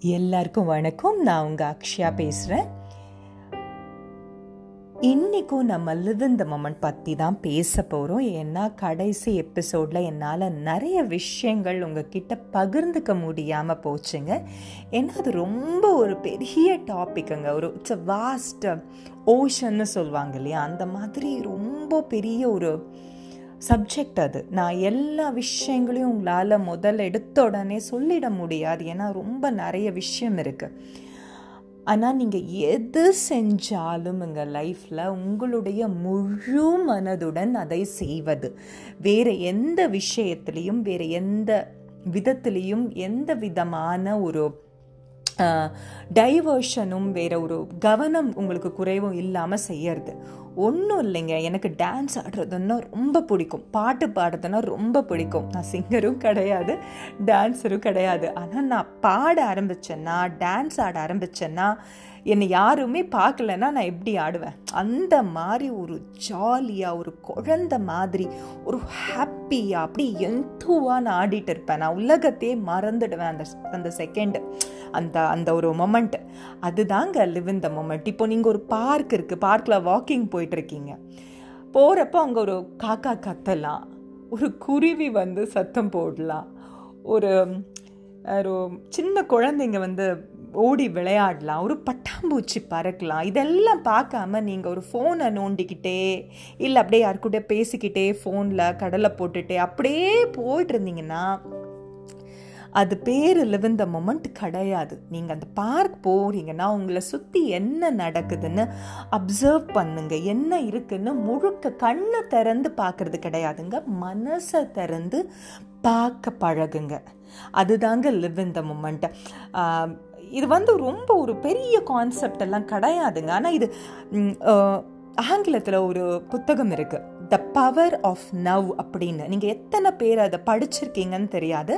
எல்லாருக்கும் வணக்கம். நான் உங்க அக்ஷயா பேசுறேன். இன்னைக்கும் நம்ம லிவ் இந்த மொமெண்ட் பற்றி தான் பேச போகிறோம் ஏன்னா கடைசி எபிசோடில் என்னால் நிறைய விஷயங்கள் உங்ககிட்ட பகிர்ந்துக்க முடியாமல் போச்சுங்க. ஏன்னா அது ரொம்ப ஒரு பெரிய டாப்பிக்குங்க ஒரு இட்ஸ் அ வாஸ்ட் ஓஷன்னு சொல்லுவாங்க இல்லையா? அந்த மாதிரி ரொம்ப பெரிய ஒரு சப்ஜெக்ட் அது. நான் எல்லா விஷயங்களையும் உங்களால் முதல்ல எடுத்த உடனே சொல்லிட முடியாது. ஏன்னா ரொம்ப நிறைய விஷயம் இருக்குது ஆனால் நீங்கள் எது செஞ்சாலும் எங்கள் லைஃப்பில் உங்களுடைய முழு மனதுடன் அதை செய்வது. வேறு எந்த விஷயத்துலேயும் வேறு எந்த விதத்துலேயும் எந்த விதமான ஒரு டைவர்ஷனும் வேற ஒரு கவனம் உங்களுக்கு குறைவும் இல்லாமல் செய்யறது. ஒன்றும் இல்லைங்க. எனக்கு டான்ஸ் ஆடுறதுன்னா ரொம்ப பிடிக்கும். பாட்டு பாடுறதுன்னா ரொம்ப பிடிக்கும். நான் சிங்கரும் கிடையாது டான்ஸரும் கிடையாது. ஆனால் நான் பாட ஆரம்பித்தேன்னா டான்ஸ் ஆட ஆரம்பித்தேன்னா என்னை யாருமே பார்க்கலன்னா நான் எப்படி ஆடுவேன்? அந்த மாதிரி ஒரு ஜாலியாக ஒரு குழந்த மாதிரி ஒரு ஹாப்பியாக அப்படி எந்துவாக நான் ஆடிட்டு இருப்பேன். நான் உலகத்தையே மறந்துடுவேன் அந்த அந்த செகண்டு அந்த அந்த ஒரு மொமெண்ட் அதுதாங்க லிவ் இன் த மொமெண்ட் இப்போ நீங்கள் ஒரு பார்க் இருக்குது பார்க்கில் வாக்கிங் போயிட்டுருக்கீங்க. போகிறப்போ அங்கே ஒரு காக்கா கத்தலாம். ஒரு குருவி வந்து சத்தம் போடலாம். ஒரு ஒரு சின்ன குழந்தைங்க வந்து ஓடி விளையாடலாம் ஒரு பட்டாம்பூச்சி பறக்கலாம். இதெல்லாம் பார்க்காம நீங்கள் ஒரு ஃபோனை நோண்டிக்கிட்டே இல்லை அப்படியே யாருக்கூட பேசிக்கிட்டே ஃபோனில் கடலை போட்டுட்டே அப்படியே போயிட்டு இருந்தீங்கன்னா அது பேர் லிவ் த மொமெண்ட் கிடையாது. நீங்கள் அந்த பார்க் போகிறீங்கன்னா உங்களை சுற்றி என்ன நடக்குதுன்னு அப்சர்வ் பண்ணுங்க. என்ன இருக்குன்னு முழுக்க கண்ணை திறந்து பார்க்குறது கிடையாதுங்க. மனசை திறந்து பார்க்க பழகுங்க. அதுதாங்க லிவ் இன் த மூமெண்ட்டு இது வந்து ரொம்ப ஒரு பெரிய கான்செப்ட் எல்லாம் கிடையாதுங்க. ஆனால் இது ஆங்கிலத்தில் ஒரு புத்தகம் இருக்குது த பவர் ஆஃப் நவ் அப்படின்னு. நீங்கள் எத்தனை பேர் அதை படிச்சிருக்கீங்கன்னு தெரியாது.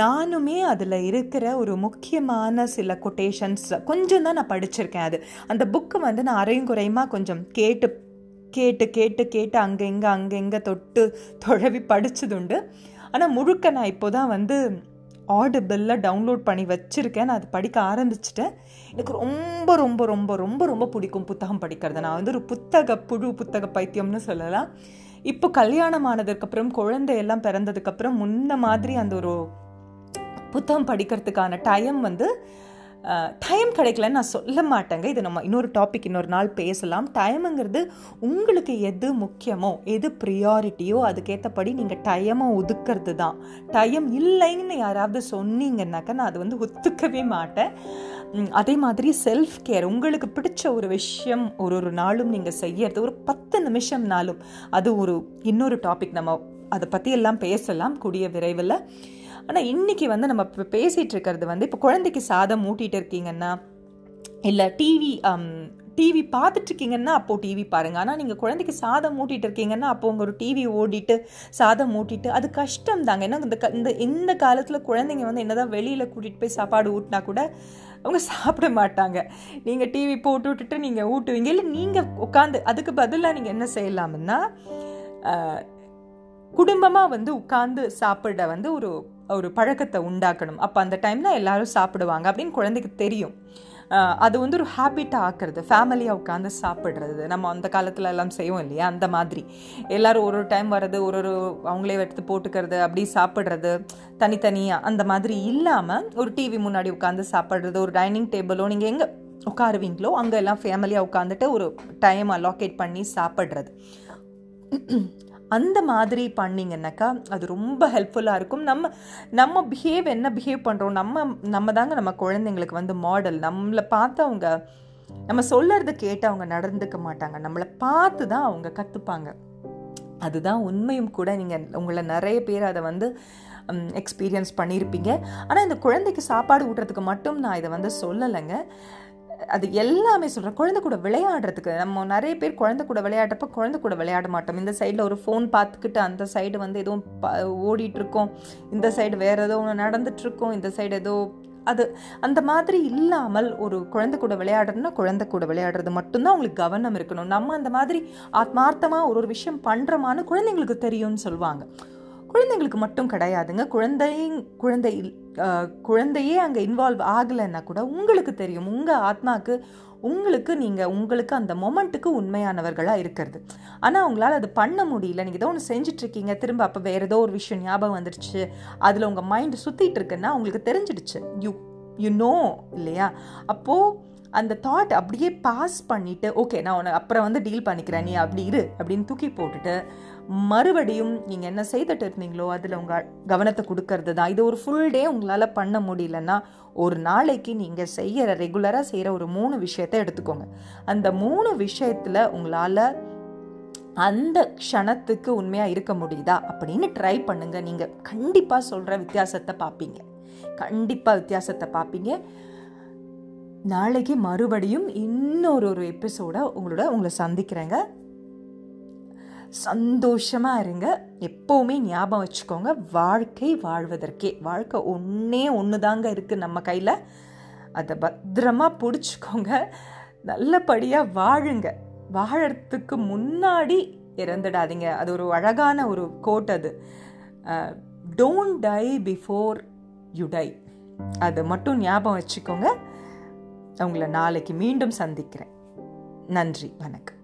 நானுமே அதில் இருக்கிற ஒரு முக்கியமான சில கொட்டேஷன்ஸ் கொஞ்சம் தான் நான் படிச்சிருக்கேன் அது. அந்த புக்கு வந்து நான் அரையும் குறையுமா கொஞ்சம் கேட்டு கேட்டு கேட்டு கேட்டு அங்கே இங்கே அங்கே இங்கே தொட்டு தொழவி படித்ததுண்டு ஆனால் முழுக்க நான் இப்போ தான் வந்து ஆடிபிளில் டவுன்லோட் பண்ணி வச்சுருக்கேன். நான் அது படிக்க ஆரம்பிச்சிட்டேன். எனக்கு ரொம்ப ரொம்ப ரொம்ப ரொம்ப ரொம்ப பிடிக்கும் புத்தகம் படிக்கிறது. நான் வந்து ஒரு புத்தக புழு புத்தக பைத்தியம்னு சொல்லலாம். இப்போ கல்யாணம் ஆனதுக்கப்புறம் குழந்தையெல்லாம் பிறந்ததுக்கப்புறம் முன்ன மாதிரி அந்த ஒரு புத்தகம் படிக்கிறதுக்கான டைம் வந்து டைம் கிடைக்கலன்னு நான் சொல்ல மாட்டேங்க. இது நம்ம இன்னொரு டாபிக் இன்னொரு நாள் பேசலாம். டைமுங்கிறது உங்களுக்கு எது முக்கியமோ எது ப்ரியாரிட்டியோ அதுக்கேற்றபடி நீங்கள் டைமை ஒதுக்கிறது தான். டைம் இல்லைன்னு யாராவது சொன்னீங்கன்னாக்கா நான் அது வந்து ஒத்துக்கவே மாட்டேன். அதே மாதிரி செல்ஃப் கேர் உங்களுக்கு பிடிச்ச ஒரு விஷயம் ஒரு ஒரு நாளும் நீங்கள் செய்யறது ஒரு பத்து நிமிஷம்னாலும் அது ஒரு இன்னொரு டாபிக் நம்ம அதை பற்றி எல்லாம் பேசலாம் கூடிய விரைவில். ஆனால் இன்றைக்கி வந்து நம்ம இப்போ பேசிகிட்டு இருக்கிறது வந்து இப்போ குழந்தைக்கு சாதம் ஊட்டிகிட்டு இருக்கீங்கன்னா இல்லை டிவி டிவி பார்த்துட்ருக்கீங்கன்னா அப்போது டிவி பாருங்கள் ஆனால் நீங்கள் குழந்தைக்கு சாதம் மூட்டிகிட்டு இருக்கீங்கன்னா அப்போ உங்கள் ஒரு டிவி ஓடிட்டு சாதம் மூட்டிட்டு அது கஷ்டம் தாங்க ஏன்னா இந்த இந்த இந்த காலத்தில் குழந்தைங்க வந்து என்னதான் வெளியில் கூட்டிகிட்டு போய் சாப்பாடு ஊட்டினா கூட அவங்க சாப்பிட மாட்டாங்க. நீங்கள் டிவி போட்டு விட்டுட்டு நீங்கள் ஊட்டுவீங்க. இல்லை நீங்கள் உட்காந்து அதுக்கு பதிலாக நீங்கள் என்ன செய்யலாம்னா குடும்பமாக வந்து உட்காந்து சாப்பிட வந்து ஒரு ஒரு பழக்கத்தை உண்டாக்கணும். அப்போ அந்த டைமில் எல்லாரும் சாப்பிடுவாங்க அப்படின்னு குழந்தைக்கு தெரியும். அது வந்து ஒரு ஹேபிட்டாக ஆக்கிறது. ஃபேமிலியாக உட்காந்து சாப்பிட்றது. நம்ம அந்த காலத்தில் எல்லாம் செய்வோம் இல்லையா? அந்த மாதிரி. எல்லோரும் ஒரு ஒரு டைம் வர்றது ஒரு ஒரு அவங்களே எடுத்து போட்டுக்கிறது அப்படி சாப்பிட்றது தனித்தனியாக அந்த மாதிரி இல்லாமல் ஒரு டிவி முன்னாடி உட்காந்து சாப்பிட்றது ஒரு டைனிங் டேபிளோ நீங்கள் எங்கே உட்காருவீங்களோ அங்கே எல்லாம் ஃபேமிலியாக உட்காந்துட்டு ஒரு டைம் அலோகேட் பண்ணி சாப்பிட்றது. அந்த மாதிரி பண்ணிங்கன்னாக்கா அது ரொம்ப ஹெல்ப்ஃபுல்லாக இருக்கும். நம்ம நம்ம பிஹேவ் என்ன பிஹேவ் பண்ணுறோம் நம்ம நம்ம தாங்க நம்ம குழந்தைங்களுக்கு வந்து மாடல் நம்மளை பார்த்து அவங்க நம்ம சொல்லறது கேட்டு அவங்க நடந்துக்க மாட்டாங்க. நம்மளை பார்த்து தான் அவங்க கற்றுப்பாங்க அதுதான் உண்மையும் கூட. நீங்கள் உங்களை நிறைய பேர் அதை வந்து எக்ஸ்பீரியன்ஸ் பண்ணியிருப்பீங்க ஆனால் இந்த குழந்தைக்கு சாப்பாடு ஊட்டுறதுக்கு மட்டும் நான் இதை வந்து சொல்லலைங்க. அது எல்லாமே சொல்கிறேன் குழந்தை கூட விளையாடுறதுக்கு நம்ம நிறைய பேர் குழந்தை கூட விளையாடுறப்ப குழந்தை கூட விளையாட மாட்டோம். இந்த சைடில் ஒரு ஃபோன் பார்த்துக்கிட்டு அந்த சைடு வந்து எதுவும் ப இருக்கோம் இந்த சைடு வேறு ஏதோ ஒன்று நடந்துட்டுருக்கோம். இந்த சைடு ஏதோ அது அந்த மாதிரி இல்லாமல் ஒரு குழந்தை கூட விளையாடுறதுன்னா குழந்தை கூட விளையாடுறது மட்டும்தான் அவங்களுக்கு கவனம் இருக்கணும். நம்ம அந்த மாதிரி ஆத்மார்த்தமாக ஒரு ஒரு விஷயம் பண்ணுறோமான்னு குழந்தைங்களுக்கு தெரியும்னு சொல்லுவாங்க. குழந்தைங்களுக்கு மட்டும் கிடையாதுங்க. குழந்தை குழந்தை குழந்தையே அங்கே இன்வால்வ் ஆகலைன்னா கூட உங்களுக்கு தெரியும். உங்கள் ஆத்மாக்கு உங்களுக்கு நீங்கள் உங்களுக்கு அந்த மொமெண்ட்டுக்கு உண்மையானவர்களாக இருக்கிறது. ஆனால் உங்களால் அது பண்ண முடியல. நீங்கள் ஏதோ ஒன்று செஞ்சிட்ருக்கீங்க. திரும்ப அப்போ வேறு ஏதோ ஒரு விஷயம் ஞாபகம் வந்துடுச்சு அதில் உங்கள் மைண்டு சுற்றிட்டு இருக்குன்னா உங்களுக்கு தெரிஞ்சிடுச்சு. யூ யூ நோ இல்லையா? அப்போது அந்த தாட் அப்படியே பாஸ் பண்ணிவிட்டு ஓகே நான் உன்னை அப்புறம் வந்து டீல் பண்ணிக்கிறேன். நீ அப்படி இரு அப்படின்னு தூக்கி போட்டுட்டு மறுபடியும் நீங்கள் என்ன செய்துட்டு இருந்தீங்களோ அதில் உங்கள் கவனத்தை கொடுக்கறது தான் இது ஒரு ஃபுல் டே உங்களால் பண்ண முடியலன்னா ஒரு நாளைக்கு நீங்கள் செய்கிற ரெகுலராக செய்கிற ஒரு மூணு விஷயத்தை எடுத்துக்கோங்க. அந்த மூணு விஷயத்தில் உங்களால் அந்த க்ஷணத்துக்கு உண்மையாக இருக்க முடியுதா? அப்படின்னு ட்ரை பண்ணுங்கள் நீங்கள் கண்டிப்பாக சொல்கிற வித்தியாசத்தை பார்ப்பீங்க கண்டிப்பாக வித்தியாசத்தை பார்ப்பீங்க நாளைக்கு மறுபடியும் இன்னொரு ஒரு எபிசோட உங்களோட உங்களை சந்திக்கிறேங்க. சந்தோஷமாக இருங்க. எப்போவுமே ஞாபகம் வச்சுக்கோங்க. வாழ்க்கை வாழ்வதற்கே. வாழ்க்கை ஒன்றே ஒன்று தாங்க இருக்குது நம்ம கையில். அதை பத்திரமா பிடிச்சிக்கோங்க. நல்லபடியாக வாழுங்க. வாழறதுக்கு முன்னாடி இறந்துடாதீங்க. அது ஒரு அழகான ஒரு கோட் அது. Don't die before you die அதை மட்டும் ஞாபகம் வச்சுக்கோங்க. உங்களை நாளைக்கு மீண்டும் சந்திக்கிறேன். நன்றி. வணக்கம்.